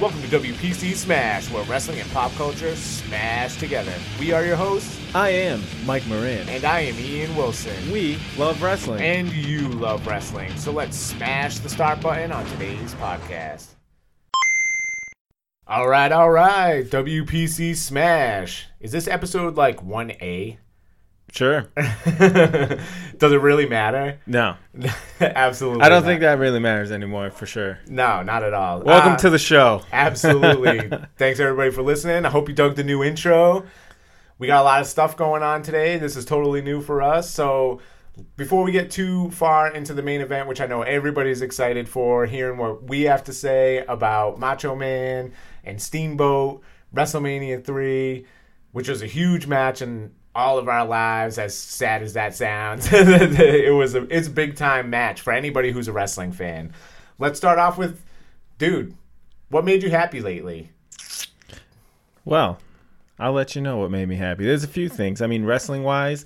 Welcome to WPC Smash, where wrestling and pop culture smash together. We are your hosts, I am Mike Moran. and I am Ian Wilson. We love wrestling. And you love wrestling, so let's smash the start button on today's podcast. All right, all right, WPC Smash. Is this episode like 1A? Sure. Does it really matter? No. Absolutely. I don't not. think that really matters anymore, for sure. No, not at all. Welcome Uh, to the show. Absolutely. Thanks everybody for listening. I hope you dug the new intro. We got a lot of stuff going on today. This is totally new for us. So before we get too far into the main event, which I know everybody's excited for, hearing what we have to say about Macho Man and Steamboat, WrestleMania 3, which was a huge match in all of our lives, as sad as that sounds. it was a it's a big time match for anybody who's a wrestling fan. Let's start off with dude, what made you happy lately? Well, I'll let you know what made me happy. There's a few things. I mean, wrestling wise,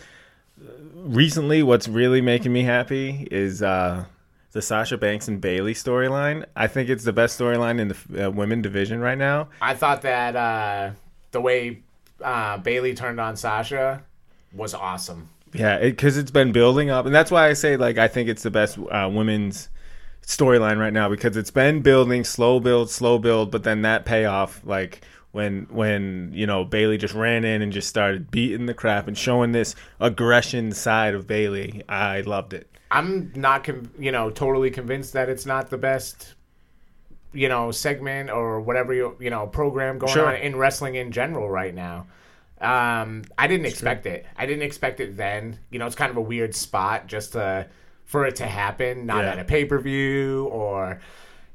recently, what's really making me happy is uh, the Sasha Banks and Bayley storyline. I think it's the best storyline in the uh, women division right now. I thought that uh, the way uh, Bayley turned on Sasha was awesome. Yeah, because it, has been building up, and that's why I say like I think it's the best uh, women's storyline right now because it's been building, slow build, slow build, but then that payoff, like when when you know Bayley just ran in and just started beating the crap and showing this aggression side of Bayley, I loved it. I'm not, con- you know, totally convinced that it's not the best, you know, segment or whatever you you know program going Sure. on in wrestling in general right now. Um, I didn't expect it. I didn't expect it then. You know, it's kind of a weird spot just to, for it to happen, not Yeah. at a pay per view or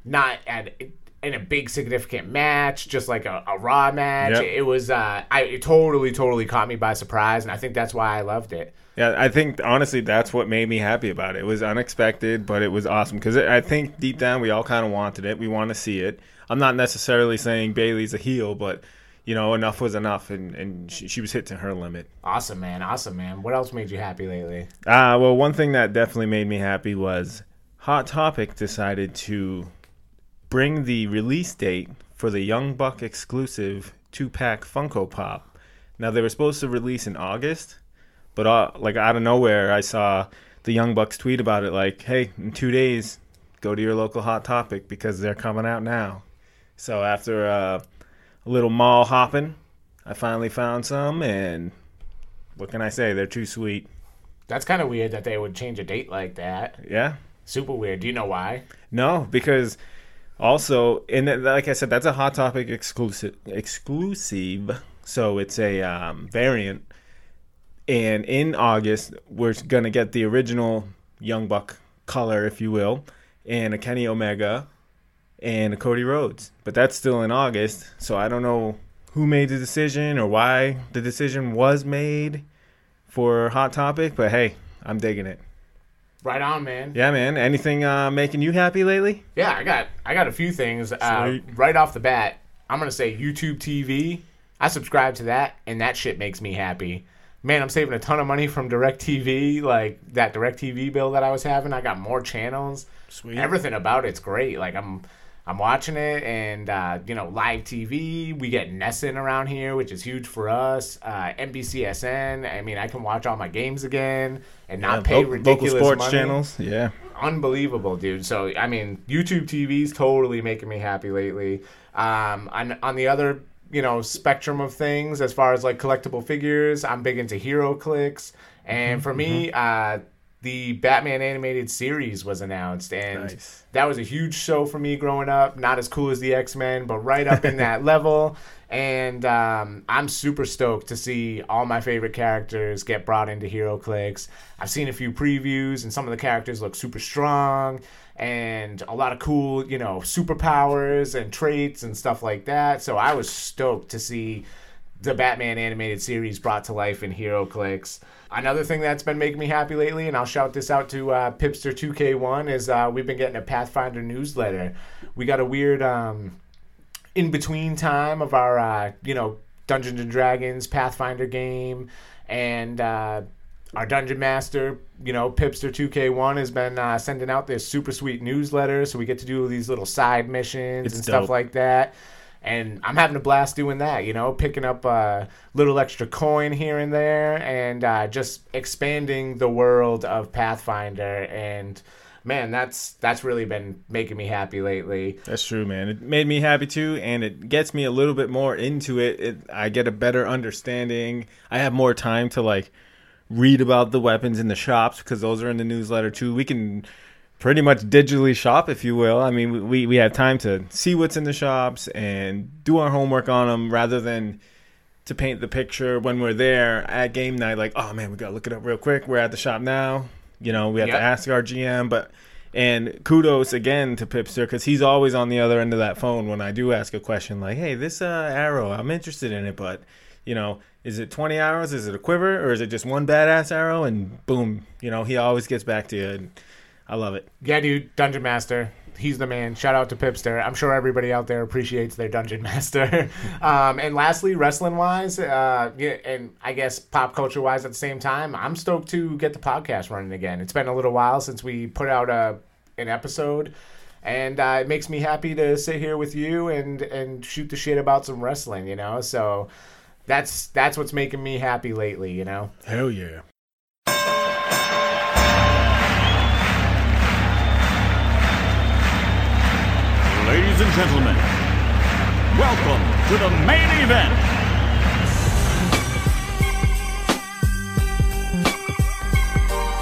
not at in a big significant match, just like a, a raw match. Yep. It was, uh, I it totally, totally caught me by surprise, and I think that's why I loved it. Yeah, I think honestly that's what made me happy about it. It was unexpected, but it was awesome because I think deep down we all kind of wanted it. We want to see it. I'm not necessarily saying Bayley's a heel, but you know enough was enough, and and she, she was hit to her limit. Awesome, man. Awesome, man. What else made you happy lately? Uh, well, one thing that definitely made me happy was Hot Topic decided to bring the release date for the Young Buck exclusive two pack Funko Pop. Now, they were supposed to release in August, but uh, like out of nowhere, I saw the Young Bucks tweet about it like, hey, in two days, go to your local Hot Topic because they're coming out now. So after uh, a little mall hopping, I finally found some, and what can I say? They're too sweet. That's kind of weird that they would change a date like that. Yeah. Super weird. Do you know why? No, because also, and like I said, that's a Hot Topic exclusive. Exclusive. So it's a um, variant. And in August, we're gonna get the original Young Buck color, if you will, and a Kenny Omega, and a Cody Rhodes. But that's still in August, so I don't know who made the decision or why the decision was made for Hot Topic. But hey, I'm digging it. Right on, man. Yeah, man. Anything uh, making you happy lately? Yeah, I got I got a few things. Uh, right off the bat, I'm gonna say YouTube TV. I subscribe to that, and that shit makes me happy. Man, I'm saving a ton of money from DirecTV, like that DirecTV bill that I was having. I got more channels. Sweet. Everything about it's great. Like I'm I'm watching it, and uh, you know, live TV. We get NESN around here, which is huge for us. Uh, NBCSN. I mean, I can watch all my games again and not pay Lo- ridiculous local sports money channels. Yeah. unbelievable, dude. So I mean, YouTube TV's totally making me happy lately. Um, on on the other you know spectrum of things, as far as like collectible figures, I'm big into HeroClix, and for me, uh, the Batman animated series was announced, and Nice. that was a huge show for me growing up. Not as cool as the X Men, but right up in that level. And um, I'm super stoked to see all my favorite characters get brought into HeroClix. I've seen a few previews, and some of the characters look super strong, and a lot of cool, you know, superpowers and traits and stuff like that. So I was stoked to see the Batman animated series brought to life in HeroClix. Another thing that's been making me happy lately, and I'll shout this out to uh, Pipster2K1, is uh, we've been getting a Pathfinder newsletter. We got a weird um, in between time of our, uh, you know, Dungeons and Dragons Pathfinder game, and uh, our dungeon master, you know, Pipster 2K1 has been uh, sending out this super sweet newsletter, so we get to do these little side missions It's and stuff like that. And I'm having a blast doing that, you know, picking up a little extra coin here and there, and uh, just expanding the world of Pathfinder. And man, that's that's really been making me happy lately. That's true, man. It made me happy too, and it gets me a little bit more into it. it. I get a better understanding. I have more time to like read about the weapons in the shops because those are in the newsletter too. We can pretty much digitally shop, if you will. I mean, we we have time to see what's in the shops and do our homework on them rather than to paint the picture when we're there at game night. Like, oh man, we gotta look it up real quick. We're at the shop now. You know, we have Yep. to ask our GM, but. And kudos again to Pipster because he's always on the other end of that phone when I do ask a question like, "Hey, this uh, arrow, I'm interested in it, but you know, is it 20 arrows? Is it a quiver, or is it just one badass arrow?" And boom, you know, he always gets back to you. And I love it. Yeah, dude, Dungeon Master. He's the man. Shout out to Pipster. I'm sure everybody out there appreciates their Dungeon Master. um, and lastly, wrestling wise, uh, yeah, and I guess pop culture wise at the same time, I'm stoked to get the podcast running again. It's been a little while since we put out a, an episode. And uh, it makes me happy to sit here with you and, and shoot the shit about some wrestling, you know. So that's that's what's making me happy lately, you know. Hell yeah. Ladies and gentlemen, welcome to the main event.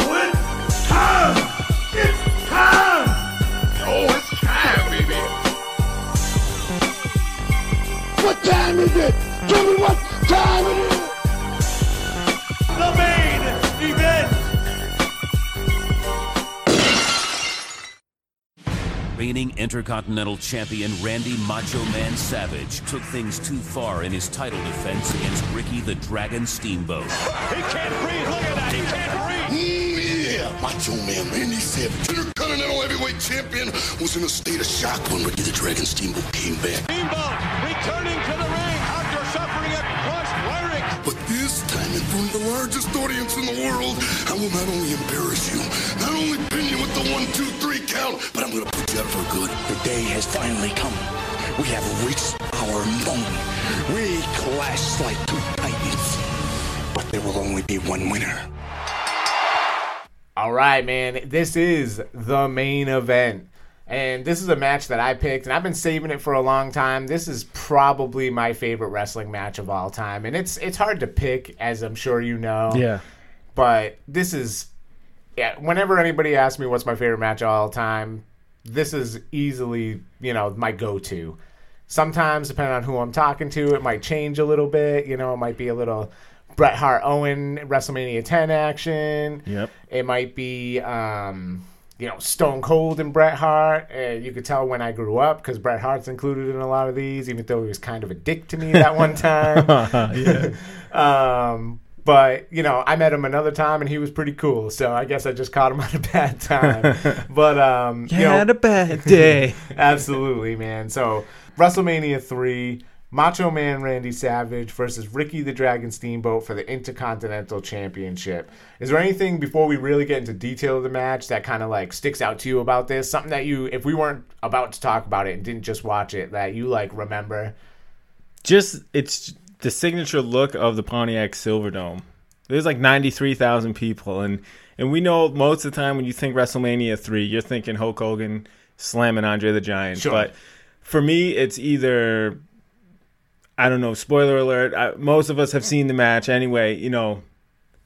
It's time! It's time! Oh, it's time, baby! What time is it? Tell me what time! The main event. Reigning Intercontinental Champion Randy Macho Man Savage took things too far in his title defense against Ricky the Dragon Steamboat. He can't breathe. Look at that. He can't breathe. Mm, yeah, Macho Man Randy Savage, Intercontinental Heavyweight Champion, was in a state of shock when Ricky the Dragon Steamboat came back. Steamboat returning to the time, in front of the largest audience in the world, I will not only embarrass you, not only pin you with the one, two, three count, but I'm gonna put you out for good. The day has finally come. We have reached our moment. We clash like two titans. But there will only be one winner. All right, man. This is the main event. And this is a match that I picked, and I've been saving it for a long time. This is probably my favorite wrestling match of all time. And it's it's hard to pick, as I'm sure you know. Yeah. But this is yeah, whenever anybody asks me what's my favorite match of all time, this is easily, you know, my go to. Sometimes, depending on who I'm talking to, it might change a little bit. You know, it might be a little Bret Hart Owen WrestleMania 10 action. Yep. It might be, um, you know, Stone Cold and Bret Hart. Uh, you could tell when I grew up because Bret Hart's included in a lot of these, even though he was kind of a dick to me that one time. yeah. Um, but you know, I met him another time and he was pretty cool. So I guess I just caught him at a bad time. but um, you know, Had a bad day. absolutely, man. So WrestleMania three. Macho Man Randy Savage versus Ricky the Dragon Steamboat for the Intercontinental Championship. Is there anything before we really get into detail of the match that kind of like sticks out to you about this? Something that you, if we weren't about to talk about it and didn't just watch it, that you like remember? just it's the signature look of the Pontiac Silverdome. There's like 93,000 people and and we know most of the time when you think WrestleMania 3, you're thinking Hulk Hogan slamming Andre the Giant. Sure. But for me it's either I don't know, spoiler alert, I, most of us have seen the match anyway, you know,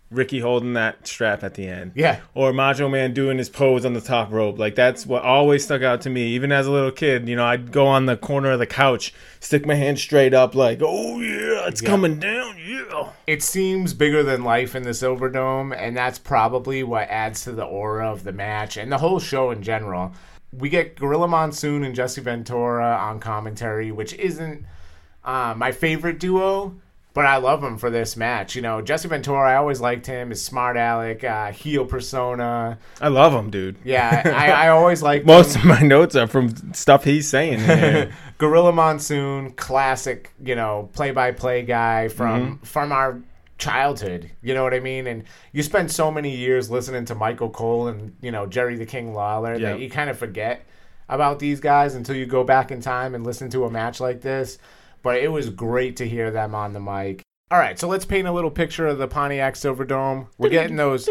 Ricky holding that strap at the end. Yeah. Or Macho Man doing his pose on the top rope. Like that's what always stuck out to me. Even as a little kid, you know, I'd go on the corner of the couch, stick my hand straight up, like, "Oh yeah, it's Yeah. coming down, yeah." it seems bigger than life in the Silverdome, and that's probably what adds to the aura of the match and the whole show in general. We get Gorilla Monsoon and Jesse Ventura on commentary, which isn't uh, my favorite duo, but I love them for this match. You know, Jesse Ventura, I always liked him, his smart aleck, uh, heel persona. I love him, dude. Yeah, I, I always liked Most him. of my notes are from stuff he's saying. Gorilla Monsoon, classic, you know, play-by-play guy from Mm-hmm. from our childhood. You know what I mean? And you spend so many years listening to Michael Cole and you know Jerry the King Lawler Yeah. that you kind of forget about these guys until you go back in time and listen to a match like this. But it was great to hear them on the mic. All right, so let's paint a little picture of the Pontiac Silverdome. We're getting those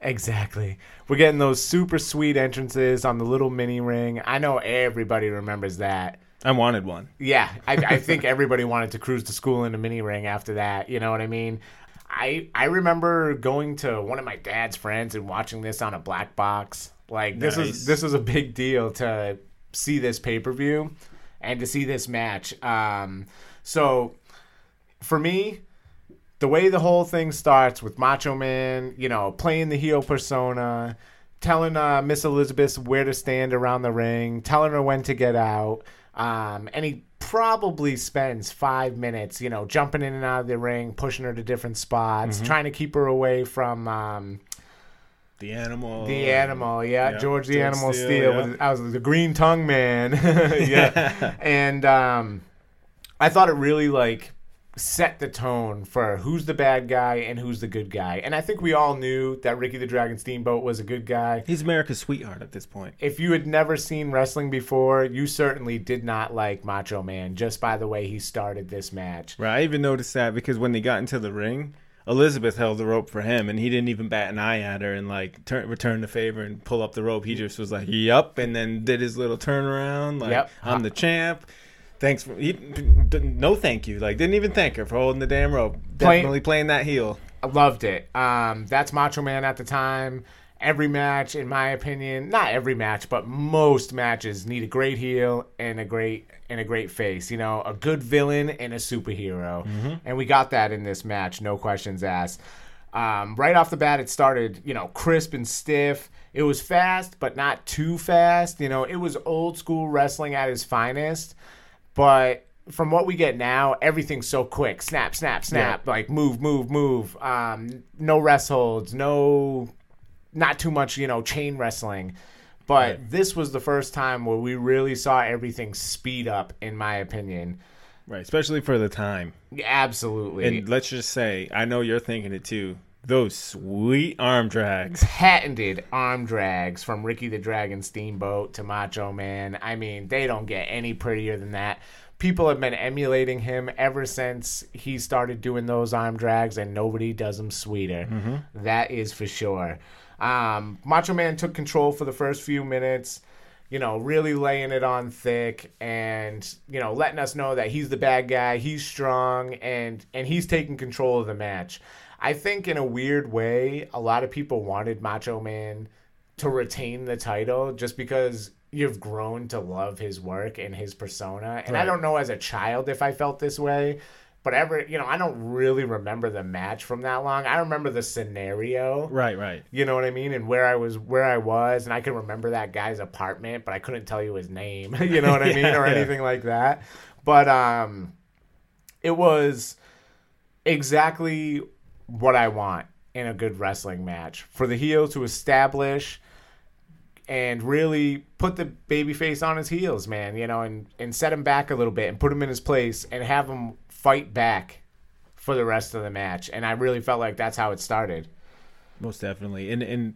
exactly. We're getting those super sweet entrances on the little mini ring. I know everybody remembers that. I wanted one. Yeah, I, I think everybody wanted to cruise to school in a mini ring after that. You know what I mean? I I remember going to one of my dad's friends and watching this on a black box. Like this Nice. is this was a big deal to see this pay per view and to see this match. Um, so for me, the way the whole thing starts with Macho Man, you know, playing the heel persona, telling uh, Miss Elizabeth where to stand around the ring, telling her when to get out, um, and he probably spends five minutes, you know, jumping in and out of the ring, pushing her to different spots, trying to keep her away from. Um, The animal. the animal, yeah, yeah, George the Animal Steele, Steel. yeah. was- I was the green tongue man, yeah. and um, I thought it really like set the tone for who's the bad guy and who's the good guy. And I think we all knew that Ricky the Dragon Steamboat was a good guy. He's America's sweetheart at this point. If you had never seen wrestling before, you certainly did not like Macho Man just by the way he started this match. Right. I even noticed that because when they got into the ring, Elizabeth held the rope for him, and he didn't even bat an eye at her and like turn, return the favor and pull up the rope. He just was like, "Yup," and then did his little turnaround, like, Yep. "I'm the champ." Thanks for he, no thank you. Like didn't even thank her for holding the damn rope. Definitely playing that heel. I loved it. Um, that's Macho Man at the time. Every match, in my opinion, not every match, but most matches need a great heel and a great and a great face. You know, a good villain and a superhero, and we got that in this match. No questions asked. Um, right off the bat, it started, you know, crisp and stiff. It was fast, but not too fast. You know, it was old school wrestling at its finest. But from what we get now, everything's so quick. Snap, snap, snap. Like move, move, move. Um, no rest holds. No, not too much. You know, chain wrestling. But this was the first time where we really saw everything speed up, in my opinion. Right, especially for the time. Absolutely. And let's just say, I know you're thinking it too. Those sweet arm drags. patented arm drags from Ricky the Dragon Steamboat to Macho Man. I mean, they don't get any prettier than that. People have been emulating him ever since he started doing those arm drags, and nobody does them sweeter. Mm-hmm. That is for sure. Um, Macho Man took control for the first few minutes, you know, really laying it on thick and, you know, letting us know that he's the bad guy, he's strong, and and he's taking control of the match. I think in a weird way, a lot of people wanted Macho Man to retain the title just because you've grown to love his work and his persona. And I don't know as a child if I felt this way, but ever, you know, I don't really remember the match from that long. I remember the scenario. Right, right. You know what I mean? And where I was, where I was, and I can remember that guy's apartment, but I couldn't tell you his name. you know what I mean, or yeah. anything like that. But um, it was exactly what I want in a good wrestling match for the heel to establish and really put the babyface on his heels, man. You know, and and set him back a little bit and put him in his place and have him fight back for the rest of the match. And I really felt like that's how it started. Most definitely. And and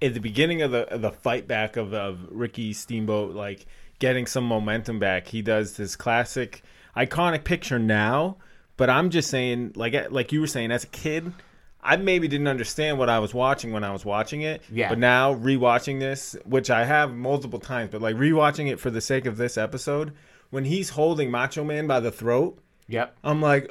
at the beginning of the of the fight back of of Ricky Steamboat, like getting some momentum back, he does this classic iconic picture now. But I'm just saying, like eh, like you were saying, as a kid, I maybe didn't understand what I was watching when I was watching it. Yeah. But now rewatching this, which I have multiple times, but like rewatching it for the sake of this episode, when he's holding Macho Man by the throat, Yep. I'm like,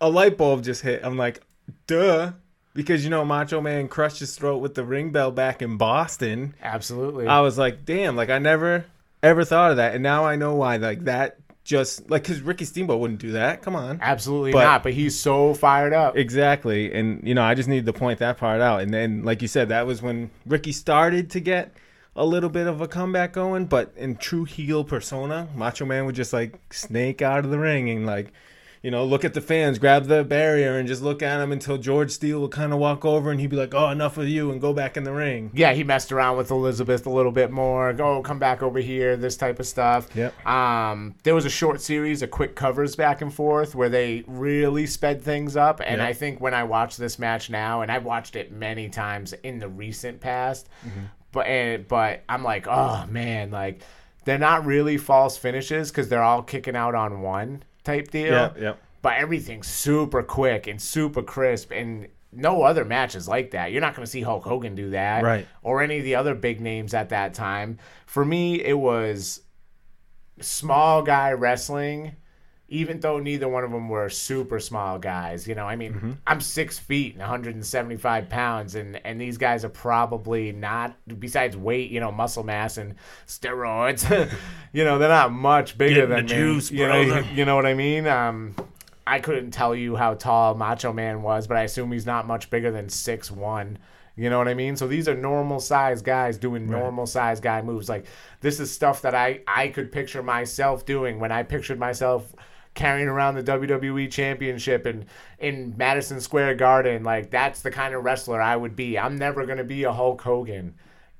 a light bulb just hit. I'm like, duh. Because, you know, Macho Man crushed his throat with the ring bell back in Boston. Absolutely. I was like, damn, like, I never ever thought of that. And now I know why, like, that just, like, because Ricky Steamboat wouldn't do that. Come on. Absolutely But- not. But he's so fired up. Exactly. And, you know, I just needed to point that part out. And then, like you said, that was when Ricky started to get a little bit of a comeback going. But in true heel persona, Macho Man would just, like, snake out of the ring and, like, you know, look at the fans, grab the barrier, and just look at him until George Steele would kind of walk over and he'd be like, "Oh, enough of you," and go back in the ring. yeah, he messed around with Elizabeth a little bit more. Go, come back over here. This type of stuff. Yep. Um, there was a short series of quick covers back and forth where they really sped things up, and Yeah. I think when I watch this match now, and I've watched it many times in the recent past, Mm-hmm. but and, but I'm like, oh man, like they're not really false finishes because they're all kicking out on one type deal. Yeah, yep. But everything's super quick and super crisp, and no other matches like that. You're not going to see Hulk Hogan do that, Right. Or any of the other big names at that time. For me, it was small guy wrestling. Even though neither one of them were super small guys, you know, I mean, Mm-hmm. I'm six feet and 175 pounds, and and these guys are probably not, besides weight, you know, muscle mass and steroids, you know, they're not much bigger Getting than the me. juice, you know, you know what I mean? Um, I couldn't tell you how tall Macho Man was, but I assume he's not much bigger than six one. You know what I mean? So these are normal size guys doing normal size guy moves. Like this is stuff that I I could picture myself doing when I pictured myself carrying around the WWE championship and in Madison Square Garden. Like that's the kind of wrestler I would be. I'm never gonna be a Hulk Hogan,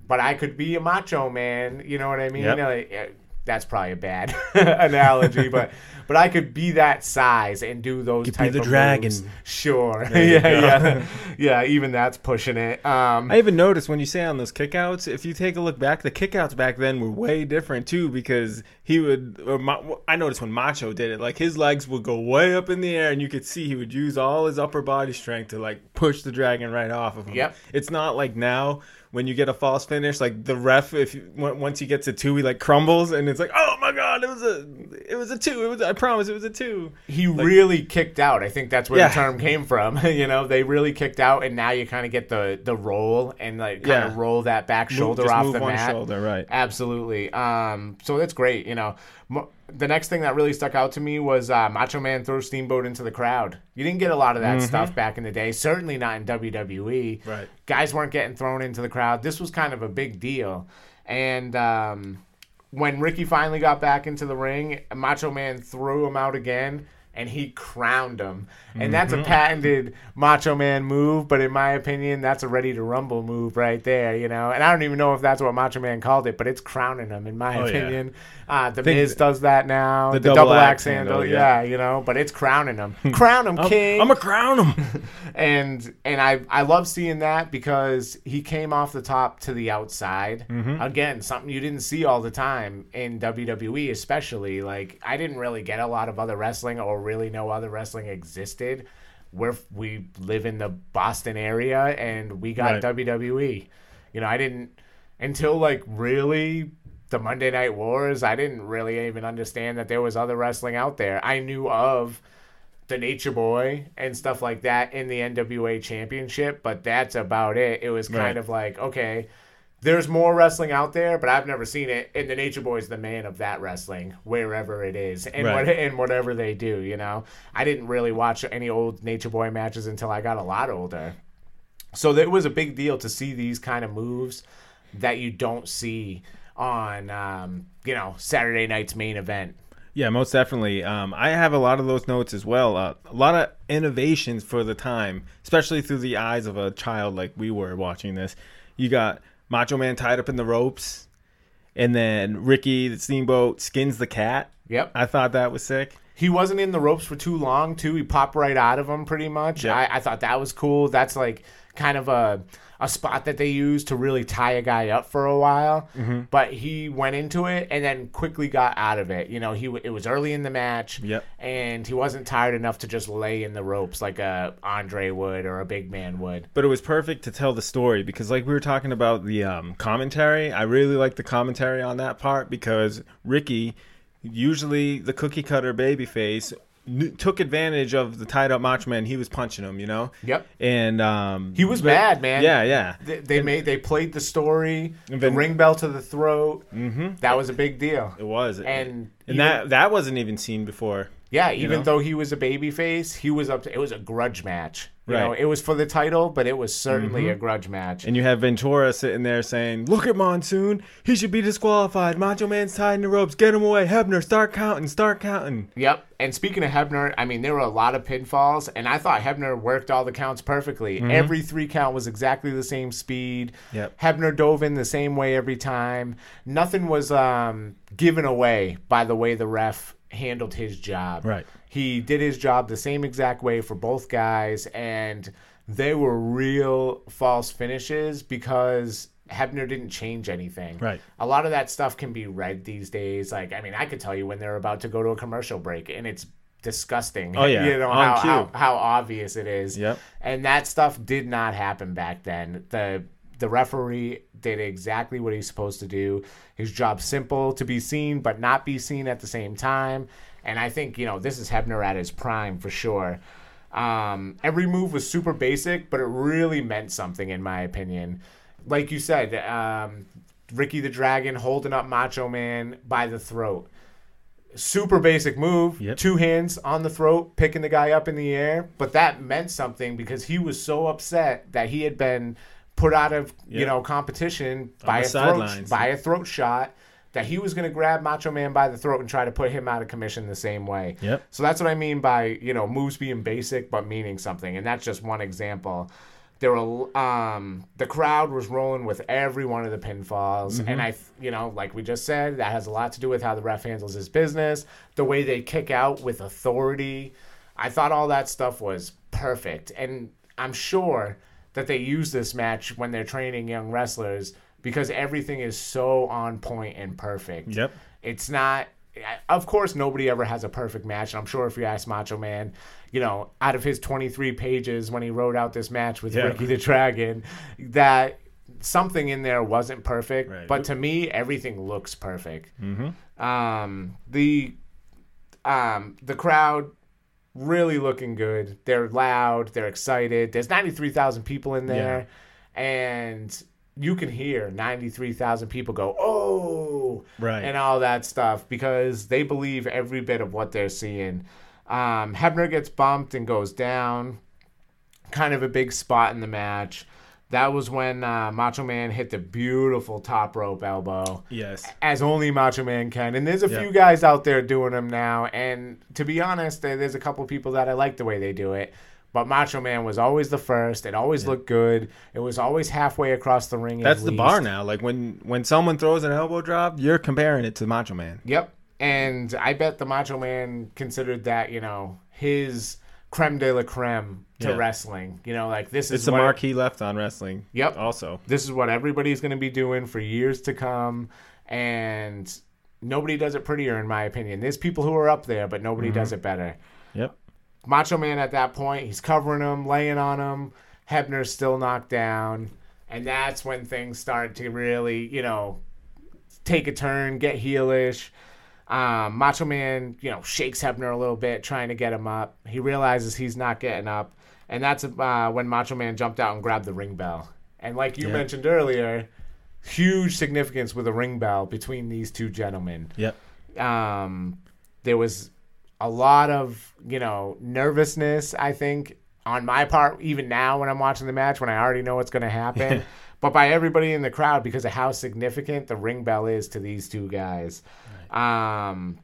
but I could be a Macho Man. You know what I mean? Yep. Like, uh, that's probably a bad analogy, but but I could be that size and do those Could be the of dragon. moves. Sure, yeah, yeah, yeah. Even that's pushing it. Um, I even noticed when you say on those kickouts, if you take a look back, the kickouts back then were way different too because he would. Or I noticed when Macho did it, like his legs would go way up in the air, and you could see he would use all his upper body strength to like push the dragon right off of him. Yep. It's not like now when you get a false finish, like the ref, if you, once he gets a two, he like crumbles, and it's like, oh my god, it was a, it was a two. It was. I promise, it was a two. he really kicked out. I think that's where Yeah. the term came from. you know, they really kicked out, and now you kind of get the the roll and like kind of Yeah. roll that back shoulder just off move the one mat. shoulder, right. Absolutely. Um, so that's great. You know, Mo- the next thing that really stuck out to me was uh, Macho Man throws Steamboat into the crowd. You didn't get a lot of that stuff back in the day. Certainly not in WWE. Right. Guys weren't getting thrown into the crowd. This was kind of a big deal. And um, when Ricky finally got back into the ring, Macho Man threw him out again. And he crowned him. And that's Mm-hmm. a patented Macho Man move, but in my opinion, that's a ready to rumble move right there, you know? And I don't even know if that's what Macho Man called it, but it's crowning him, in my Oh, yeah. opinion. Uh, the Miz does that now. The, the double, double axe handle, yeah. yeah. you know, but it's crowning him. Crown him, king I'm a crown him. and and I I love seeing that because he came off the top to the outside. Mm-hmm. Again, something you didn't see all the time in WWE, especially like I didn't really get a lot of other wrestling or really know other wrestling existed. Where we live in the Boston area and we got Right. WWE. You know, I didn't until like really the Monday Night Wars. I didn't really even understand that there was other wrestling out there. I knew of the Nature Boy and stuff like that in the NWA Championship, but that's about it. It was kind Right. of like, okay, there's more wrestling out there, but I've never seen it. And the Nature Boy's the man of that wrestling, wherever it is, and Right. what and whatever they do. You know, I didn't really watch any old Nature Boy matches until I got a lot older. So it was a big deal to see these kind of moves that you don't see on, um, you know, Saturday night's main event. Yeah, most definitely. Um, I have a lot of those notes as well. Uh, a lot of innovations for the time, especially through the eyes of a child like we were watching this. You got Macho Man tied up in the ropes, and then Ricky the Steamboat skins the cat. Yep. I thought that was sick. He wasn't in the ropes for too long, too. He popped right out of them pretty much. Yeah. I, I thought that was cool. That's like kind of a a spot that they use to really tie a guy up for a while. Mm-hmm. But he went into it and then quickly got out of it. You know, he it was early in the match, Yep. and he wasn't tired enough to just lay in the ropes like a Andre would or a big man would. But it was perfect to tell the story because, like we were talking about the um, commentary, I really like the commentary on that part because Ricky, usually the cookie cutter babyface, took advantage of the tied up Macho Man. He was punching him, you know. Yep. And um, He was but- mad, man. Yeah, yeah. They, they made they played the story, And the ring bell to the throat. Mm-hmm. That was a big deal. It was. and And that that wasn't even seen before. Yeah, even know? though he was a baby face, he was up. To, it was a grudge match. You Right. Mm-hmm. it was for the title, but it was certainly a grudge match. And you have Ventura sitting there saying, "Look at Monsoon. He should be disqualified. Macho Man's tied in the ropes. Get him away. Hebner, start counting. Start counting." Yep. And speaking of Hebner, I mean, there were a lot of pinfalls, and I thought Hebner worked all the counts perfectly. Every three count was exactly the same speed. Mm-hmm. Yep. Hebner dove in the same way every time. Nothing was um, given away by the way the ref handled his job. Right. He did his job the same exact way for both guys, and they were real false finishes because Hebner didn't change anything. Right. A lot of that stuff can be read these days. Like, I mean, I could tell you when they're about to go to a commercial break, and it's disgusting. Oh, yeah. you know how, how how obvious it is. Yep. And that stuff did not happen back then. The the referee did exactly what he's supposed to do. His job simple to be seen, but not be seen at the same time. And I think you know this is Hebner at his prime for sure. Um, every move was super basic, but it really meant something in my opinion. Like you said, um, Ricky the Dragon holding up Macho Man by the throat super basic move. Yep. Two hands on the throat, picking the guy up in the air. But that meant something because he was so upset that he had been put out of you know competition by a throat by a throat shot. That he was going to grab Macho Man by the throat and try to put him out of commission the same way. Yep. So that's what I mean by you know moves being basic but meaning something, and that's just one example. There were um, the crowd was rolling with every one of the pinfalls, and I, you know, like we just said, that has a lot to do with how the ref handles his business, the way they kick out with authority. I thought all that stuff was perfect, and I'm sure that they use this match when they're training young wrestlers because everything is so on point and perfect. Yep. It's not. Of course, nobody ever has a perfect match. And I'm sure if you ask Macho Man, you know, out of his 23 pages when he wrote out this match with Yeah. Ricky the Dragon, that something in there wasn't perfect. Right. But to me, everything looks perfect. Mm-hmm. Um, the um, the crowd really looking good. They're loud. They're excited. There's 93,000 people in there, and you can hear 93,000 people go, "Oh!" Right. and all that stuff because they believe every bit of what they're seeing. Um, Hebner gets bumped and goes down. Kind of a big spot in the match. That was when uh, Macho Man hit the beautiful top rope elbow Yes. as only Macho Man can. And there's a Yeah. few guys out there doing them now. And to be honest, there's a couple people that I like the way they do it. But Macho Man was always the first. It always looked good. It was always halfway across the ring. at That's the bar now. Like when when someone throws an elbow drop, you're comparing it to Macho Man. Yep. And I bet the Macho Man considered that, you know, his creme de la creme to Yeah. wrestling. You know, like this is It's the what mark he left on wrestling. Yep. Also. this is what everybody's going to be doing for years to come and nobody does it prettier in my opinion there's people who are up there but nobody does mm-hmm. it better Yep. Macho man at that point he's covering him laying on him hebner's still knocked down and that's when things start to really you know take a turn get heelish um, Macho Man, you know, shakes Hebner a little bit, trying to get him up. He realizes he's not getting up, and that's uh, when Macho Man jumped out and grabbed the ring bell. And like you Yeah. mentioned earlier, huge significance with a ring bell between these two gentlemen. Yep. Um, there was a lot of you know nervousness. I think on my part, even now when I'm watching the match, when I already know what's going to happen. But by everybody in the crowd because of how significant the ring bell is to these two guys. Um,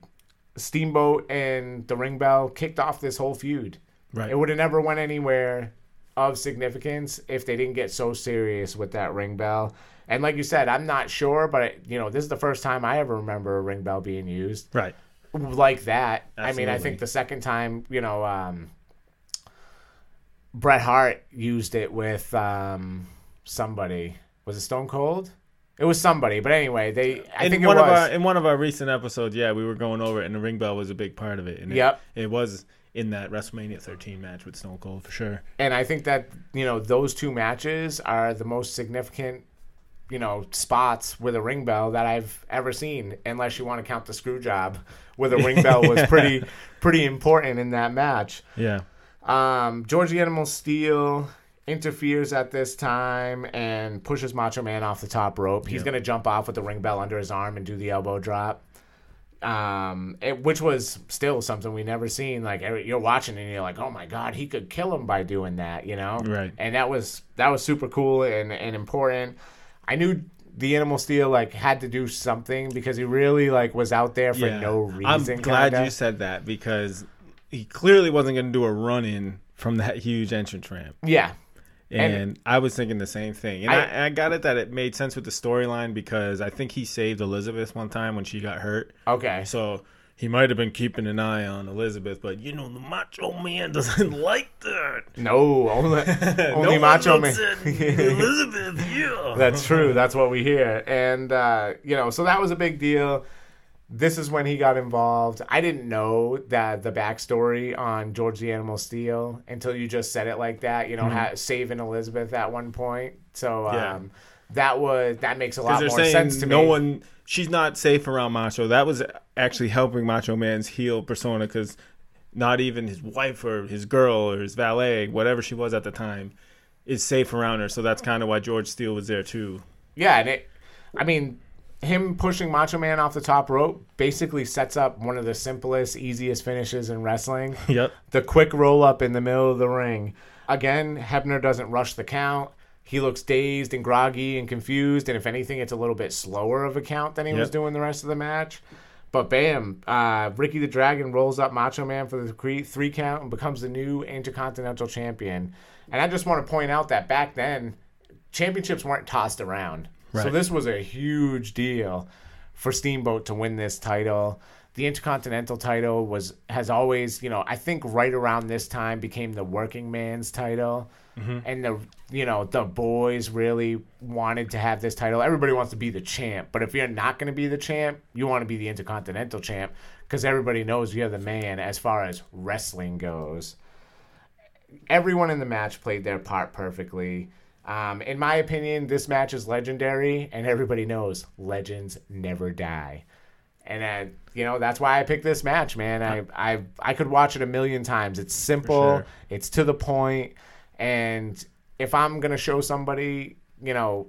Steamboat and the ring bell kicked off this whole feud. Right. It would have never went anywhere of significance if they didn't get so serious with that ring bell. And like you said, I'm not sure, but you know, this is the first time I ever remember a ring bell being used Right. Like that. I mean, I think the second time, you know, um, Bret Hart used it with um, somebody. Was it Stone Cold? It was somebody, but anyway, they. I in think it one was. of our in one of our recent episodes, yeah, we were going over it, and the ring bell was a big part of it. And it- Yep. it, was in that WrestleMania 13 match with Stone Cold for sure. and I think that you know those two matches are the most significant, you know, spots with a ring bell that I've ever seen. Unless you want to count the screw job, where the ring bell was pretty pretty important in that match. Yeah. Um, Georgie Animal Steele interferes at this time and pushes Macho Man off the top rope. He's gonna jump off with the ring bell under his arm and do the elbow drop. um, it, which was still something we never seen. Like you're watching and you're like, oh my god, he could kill him by doing that, you know? Right. And that was that was super cool and and important. I knew the animal Steele like had to do something because he really like was out there for no reason. I'm glad kinda. you said that because he clearly wasn't going to do a run in from that huge entrance ramp. Yeah, And, And- I was thinking the same thing. And I, I- I, got it that it made sense with the storyline because I think he saved Elizabeth one time when she got hurt. okay. So he might have been keeping an eye on Elizabeth, but you know, the macho man doesn't like that. No, only, only No Macho Man. Elizabeth, yeah. That's true. That's what we hear. And, uh, you know, so that was a big deal. This is when he got involved. I didn't know that the backstory on George the Animal Steele until you just said it like that, you know, ha- saving Elizabeth at one point. So, Mm-hmm. Yeah. um, that was that makes a lot more sense to no me. one, she's not safe around Macho. That was actually helping Macho Man's heel persona because not even his wife or his girl or his valet, whatever she was at the time, is safe around her. So that's kind of why George Steele was there too. Yeah, and it, I mean, him pushing Macho Man off the top rope basically sets up one of the simplest, easiest finishes in wrestling. Yep. The quick roll up in the middle of the ring. Again, Hebner doesn't rush the count. He looks dazed and groggy and confused, and if anything, it's a little bit slower of a count than he was doing the rest of the match. But bam, uh, Ricky the Dragon rolls up Macho Man for the three, three count and becomes the new Intercontinental Champion. And I just want to point out that back then, championships weren't tossed around. So this was a huge deal for Steamboat to win this title. The Intercontinental title was has always, you know, I think right around this time became the working man's title. And the you know, the boys really wanted to have this title. Everybody wants to be the champ, but if you're not going to be the champ, you want to be the Intercontinental champ because everybody knows you're the man as far as wrestling goes everyone in the match played their part perfectly. Um, in my opinion, this match is legendary, and everybody knows legends never die. And uh, you know that's why I picked this match, man. I I I could watch it a million times. It's simple, sure. it's to the point, and if I'm gonna show somebody, you know,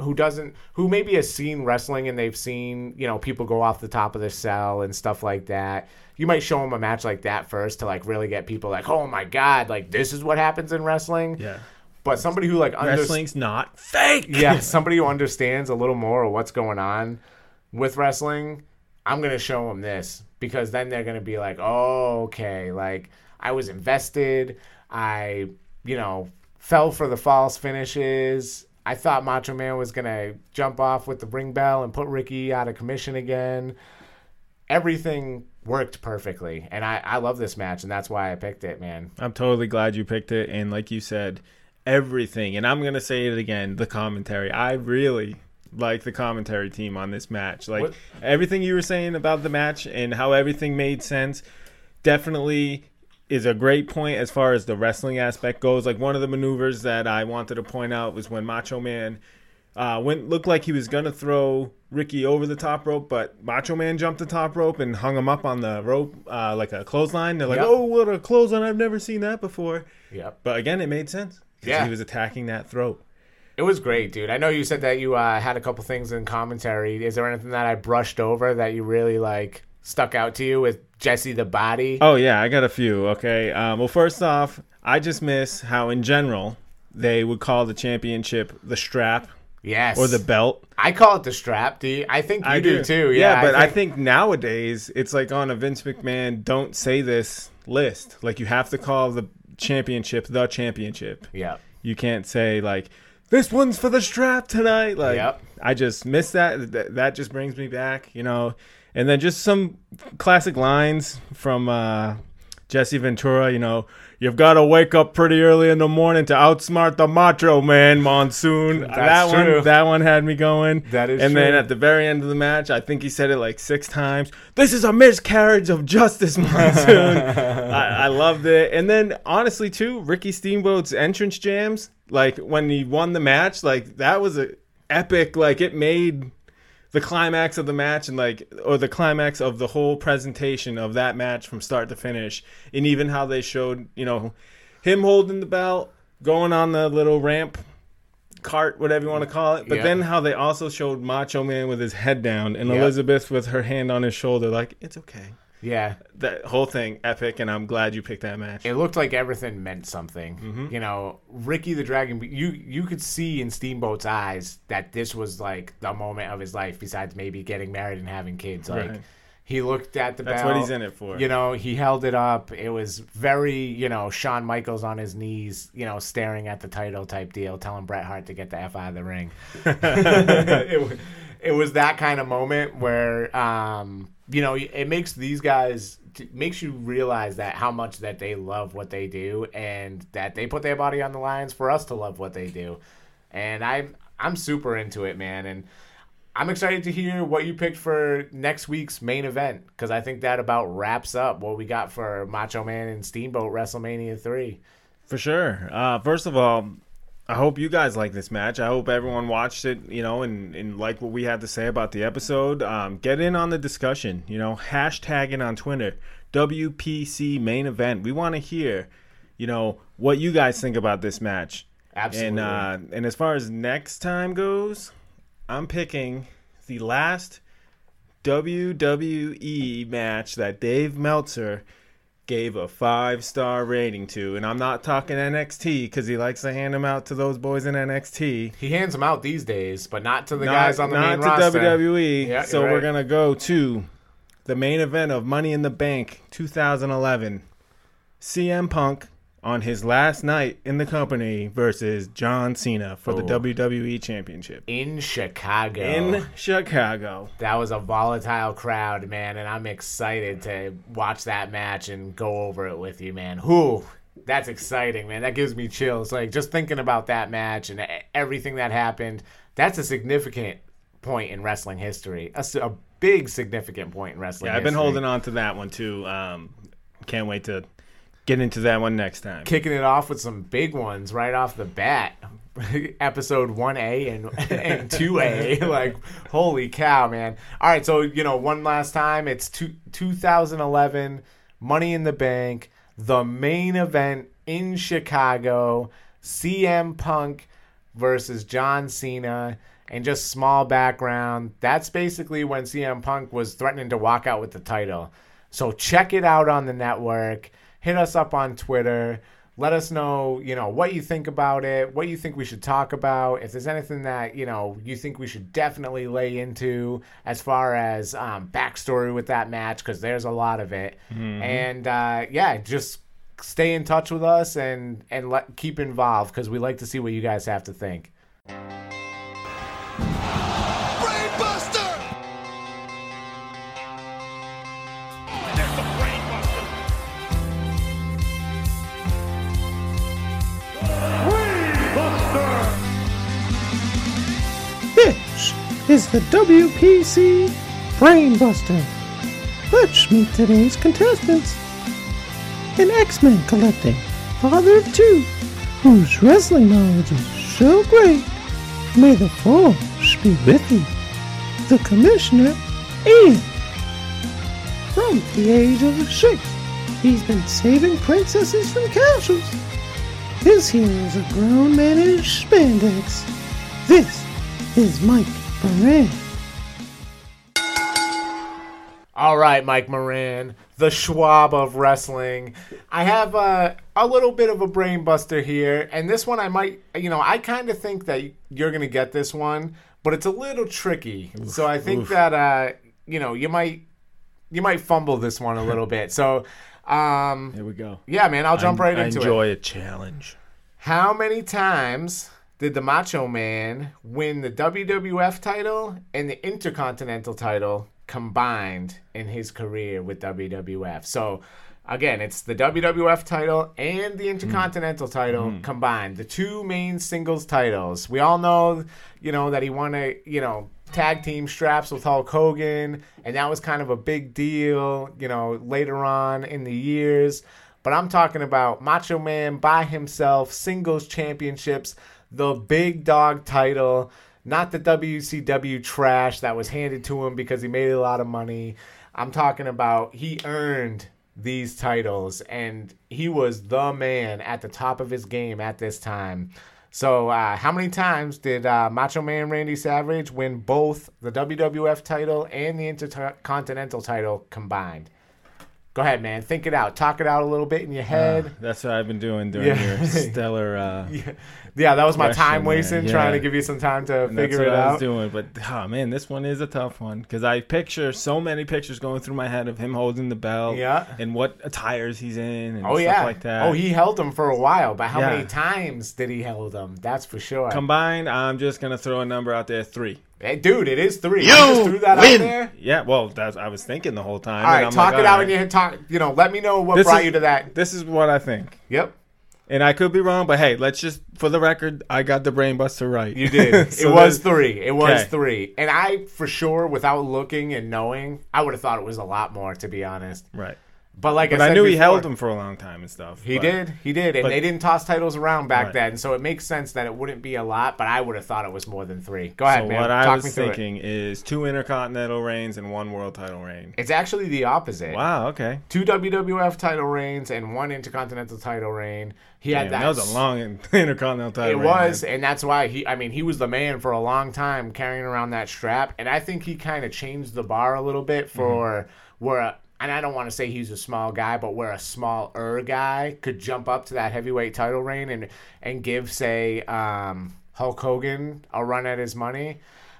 who doesn't who maybe has seen wrestling and they've seen you know people go off the top of the cell and stuff like that you might show them a match like that first to like really get people like oh my god like this is what happens in wrestling Yeah. but somebody who like understands Wrestling's not fake. yeah somebody who understands a little more of what's going on with wrestling i'm gonna show them this because then they're gonna be like oh okay like i was invested i you know fell for the false finishes i thought macho man was gonna jump off with the ring bell and put ricky out of commission again everything worked perfectly and i i love this match and that's why i picked it man I'm totally glad you picked it. And like you said, everything, and I'm to say it again the commentary. I really like the commentary team on this match. Like What- everything you were saying about the match and how everything made sense definitely is a great point as far as the wrestling aspect goes. Like one of the maneuvers that I wanted to point out was when Macho Man uh, went looked like he was gonna throw Ricky over the top rope, but Macho Man jumped the top rope and hung him up on the rope uh, like a clothesline. They're like, Yep. "Oh, what a clothesline! I've never seen that before." yep But again, it made sense. Yeah. he was attacking that throat. It was great, dude. I know you said that you uh, had a couple things in commentary. Is there anything that I brushed over that you really like stuck out to you with Jesse the Body? Oh yeah, I got a few. Okay. Um, well, first off, I just miss how in general they would call the championship the strap yes. or the belt. I call it the strap. Do you? I think you I do, too. Yeah, but I think nowadays it's like on a Vince McMahon "Don't say this" list. Like you have to call the championship the championship. Yeah. You can't say like this one's for the strap tonight. Like Yep. I just miss that. that. That just brings me back, you know. And then just some classic lines from uh, Jesse Ventura. You know, you've got to wake up pretty early in the morning to outsmart the Macho Man Monsoon. that That's true. one, that one had me going. That is And then at the very end of the match, I think he said it like six times. This is a miscarriage of justice, Monsoon. I, I loved it. And then honestly, too, Ricky Steamboat's entrance jams, like when he won the match, like that was a epic. Like it made the climax of the match and like or the climax of the whole presentation of that match from start to finish and even how they showed you know him holding the belt going on the little ramp cart, whatever you want to call it. But Yeah. then how they also showed Macho Man with his head down and Yep. Elizabeth with her hand on his shoulder, like it's okay. Yeah. That whole thing epic, and I'm glad you picked that match. It looked like everything meant something. Mm-hmm. You know, Ricky the Dragon. You you could see in Steamboat's eyes that this was like the moment of his life. Besides maybe getting married and having kids, like Right. he looked at the belt. That's what he's in it for. You know, he held it up. It was very you know Shawn Michaels on his knees, you know, staring at the title type deal, telling Bret Hart to get the f out of the ring. it, it was that kind of moment where um, you know it makes these guys makes you realize that how much that they love what they do and that they put their body on the lines for us to love what they do. And i'm i'm super into it man. And i'm excited to hear what you picked for next week's main event because i think that about wraps up what we got for macho man and steamboat wrestlemania 3 For sure. Uh, first of all, I hope you guys like this match. I hope everyone watched it, you know, and, and like what we had to say about the episode. Um, get in on the discussion, you know, hashtag it on Twitter, WPC main event. We want to hear, you know, what you guys think about this match. Absolutely. And, uh, and as far as next time goes, I'm picking the last WWE match that Dave Meltzer gave a five star rating to, and I'm not talking NXT because he likes to hand them out to those boys in NXT. he hands them out these days but not to the Not, guys on the not main to roster WWE. Yeah, so you're we're gonna go to the main event of Money in the Bank 2011. CM Punk on his last night in the company versus John Cena for the Oh. WWE Championship in chicago in Chicago. that was a volatile crowd, man, and I'm excited to watch that match and go over it with you, man. Whew, that's exciting, man. That gives me chills. Like just thinking about that match and everything that happened. That's a significant point in wrestling history. A big significant point in wrestling. Yeah, I've been history. holding on to that one too. Um, can't wait to get into that one next time. kicking it off with some big ones right off the bat. Episode 1A and, and 2A. like, holy cow, man. All right, so, you know, one last time. It's two, 2011, Money in the Bank, the main event in Chicago, CM Punk versus John Cena. And just small background. That's basically when CM Punk was threatening to walk out with the title. So check it out on the network. Hit us up on Twitter. Let us know, you know, what you think about it, what you think we should talk about. If there's anything that, you know, you think we should definitely lay into as far as um, backstory with that match, because there's a lot of it. And uh, yeah, just stay in touch with us and and let keep involved because we like to see what you guys have to think. Is the WPC Brainbuster. Let's meet today's contestants. An X-Men collecting, father of two, whose wrestling knowledge is so great. May the force be with you. The Commissioner, Ian. From the age of six, he's been saving princesses from castles. His hero is a grown man in spandex. This is Mike Moran. All right, Mike Moran, the Schwab of wrestling. I have uh, a little bit of a brain buster here, and this one I might, you know, I kind of think that you're gonna get this one, but it's a little tricky. so I think that uh, you know, you might, you might fumble this one a little bit. So, um, Here we go. yeah, man, I'll jump right I into enjoy it. Enjoy a challenge. How many times did the Macho Man win the WWF title and the Intercontinental title combined in his career with WWF? So, again, it's the WWF title and the Intercontinental title mm-hmm. combined, the two main singles titles. We all know, you know, that he won a, you know, tag team straps with Hulk Hogan, and that was kind of a big deal, you know, later on in the years. But I'm talking about Macho Man by himself, singles championships, the big dog title, not the WCW trash that was handed to him because he made a lot of money. I'm talking about he earned these titles and he was the man at the top of his game at this time. So, uh, how many times did uh, Macho Man Randy Savage win both the WWF title and the Intercontinental title combined? Go ahead, man. Think it out. Talk it out a little bit in your head. That's what I've been doing during Yeah. your stellar. Uh, yeah, that was my time wasting Yeah. trying to give you some time to and that's figure what it I was out. doing. But oh man, this one is a tough one because I picture so many pictures going through my head of him holding the bell. Yeah. and what attires he's in, and Oh stuff yeah. like that. Oh, he held them for a while, but how Yeah. many times did he held them? That's for sure. Combined, I'm just gonna throw a number out there, three. Hey, dude, it is three. You I just threw that win. out there. Yeah, well, that's I was thinking the whole time. All right, and I'm talk like, it out right, in your head. Talk. You know, let me know what This brought is- you to that. This is what I think, Yep, and I could be wrong, but hey, let's just for the record, I got the brainbuster right. you did. So it was three. It was Okay. three, and I for sure, without looking and knowing, I would have thought it was a lot more, to be honest. right. But like But I, I knew he held them for a long time and stuff. He but- did, he did, and but- they didn't toss titles around back Right. then, so it makes sense that it wouldn't be a lot. But I would have thought it was more than three. Go ahead, So man. what Talk I was thinking is two intercontinental reigns and one world title reign. It's actually the opposite. Wow. Okay. Two WWF title reigns and one Intercontinental title reign. He had that. that was a long intercontinental title. It reign, was, man. and that's why he. I mean, he was the man for a long time, carrying around that strap, and I think he kind of changed the bar a little bit for Mm-hmm. where. And I don't want to say he's a small guy, but where a smaller guy could jump up to that heavyweight title reign and and give, say, um, Hulk Hogan a run at his money.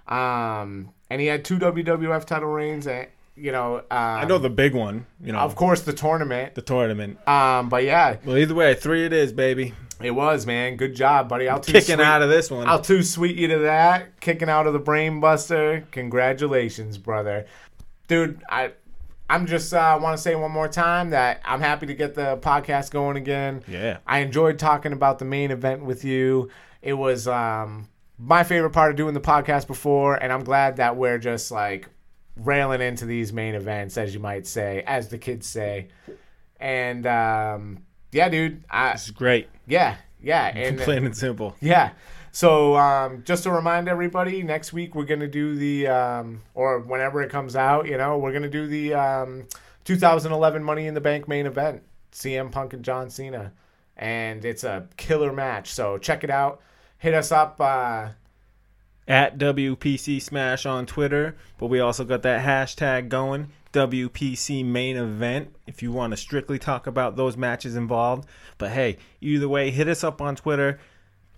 Um, and he had two WWF title reigns, and you know, um, I know the big one. You know, of course, the tournament. the tournament. Um, but yeah, Well, either way, three it is, baby. it was man. Good job, buddy. I'll too Kicking sweet- out of this one. I'll too sweet you to that. Kicking out of the brain buster. Congratulations, brother. Dude, I I'm just uh, want to say one more time that I'm happy to get the podcast going again. Yeah. I enjoyed talking about the main event with you. It was um, my favorite part of doing the podcast before, and I'm glad that we're just like railing into these main events, as you might say, as the kids say. And um, yeah, dude, I, This is great. yeah, yeah, and Plain and simple. yeah. So um, just to remind everybody, next week we're gonna do the um, or whenever it comes out, you know, we're gonna do the um, 2011 Money in the Bank main event, CM Punk and John Cena, and it's a killer match. So check it out. Hit us up. Uh, At WPC Smash on Twitter, but we also got that hashtag going. WPC main event if you want to strictly talk about those matches involved. But hey, either way, hit us up on Twitter.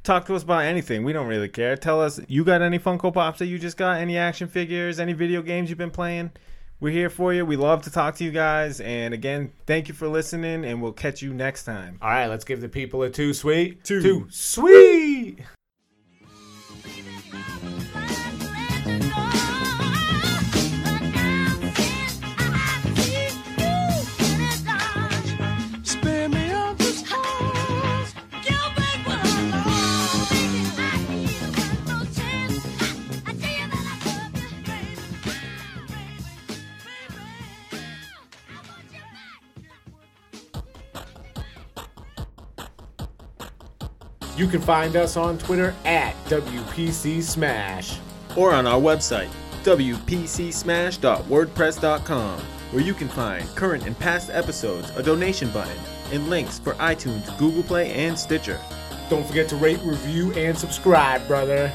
Talk to us about anything. We don't really care. Tell us you got any Funko Pops that you just got, any action figures, any video games you've been playing. We're here for you. We love to talk to you guys. And again, thank you for listening, and we'll catch you next time. all right, let's give the people a too sweet, Two. too sweet. You can find us on Twitter at WPC Smash. or on our website, wpcsmash.wordpress.com, where you can find current and past episodes, a donation button, and links for iTunes, Google Play, and Stitcher. Don't forget to rate, review, and subscribe, brother.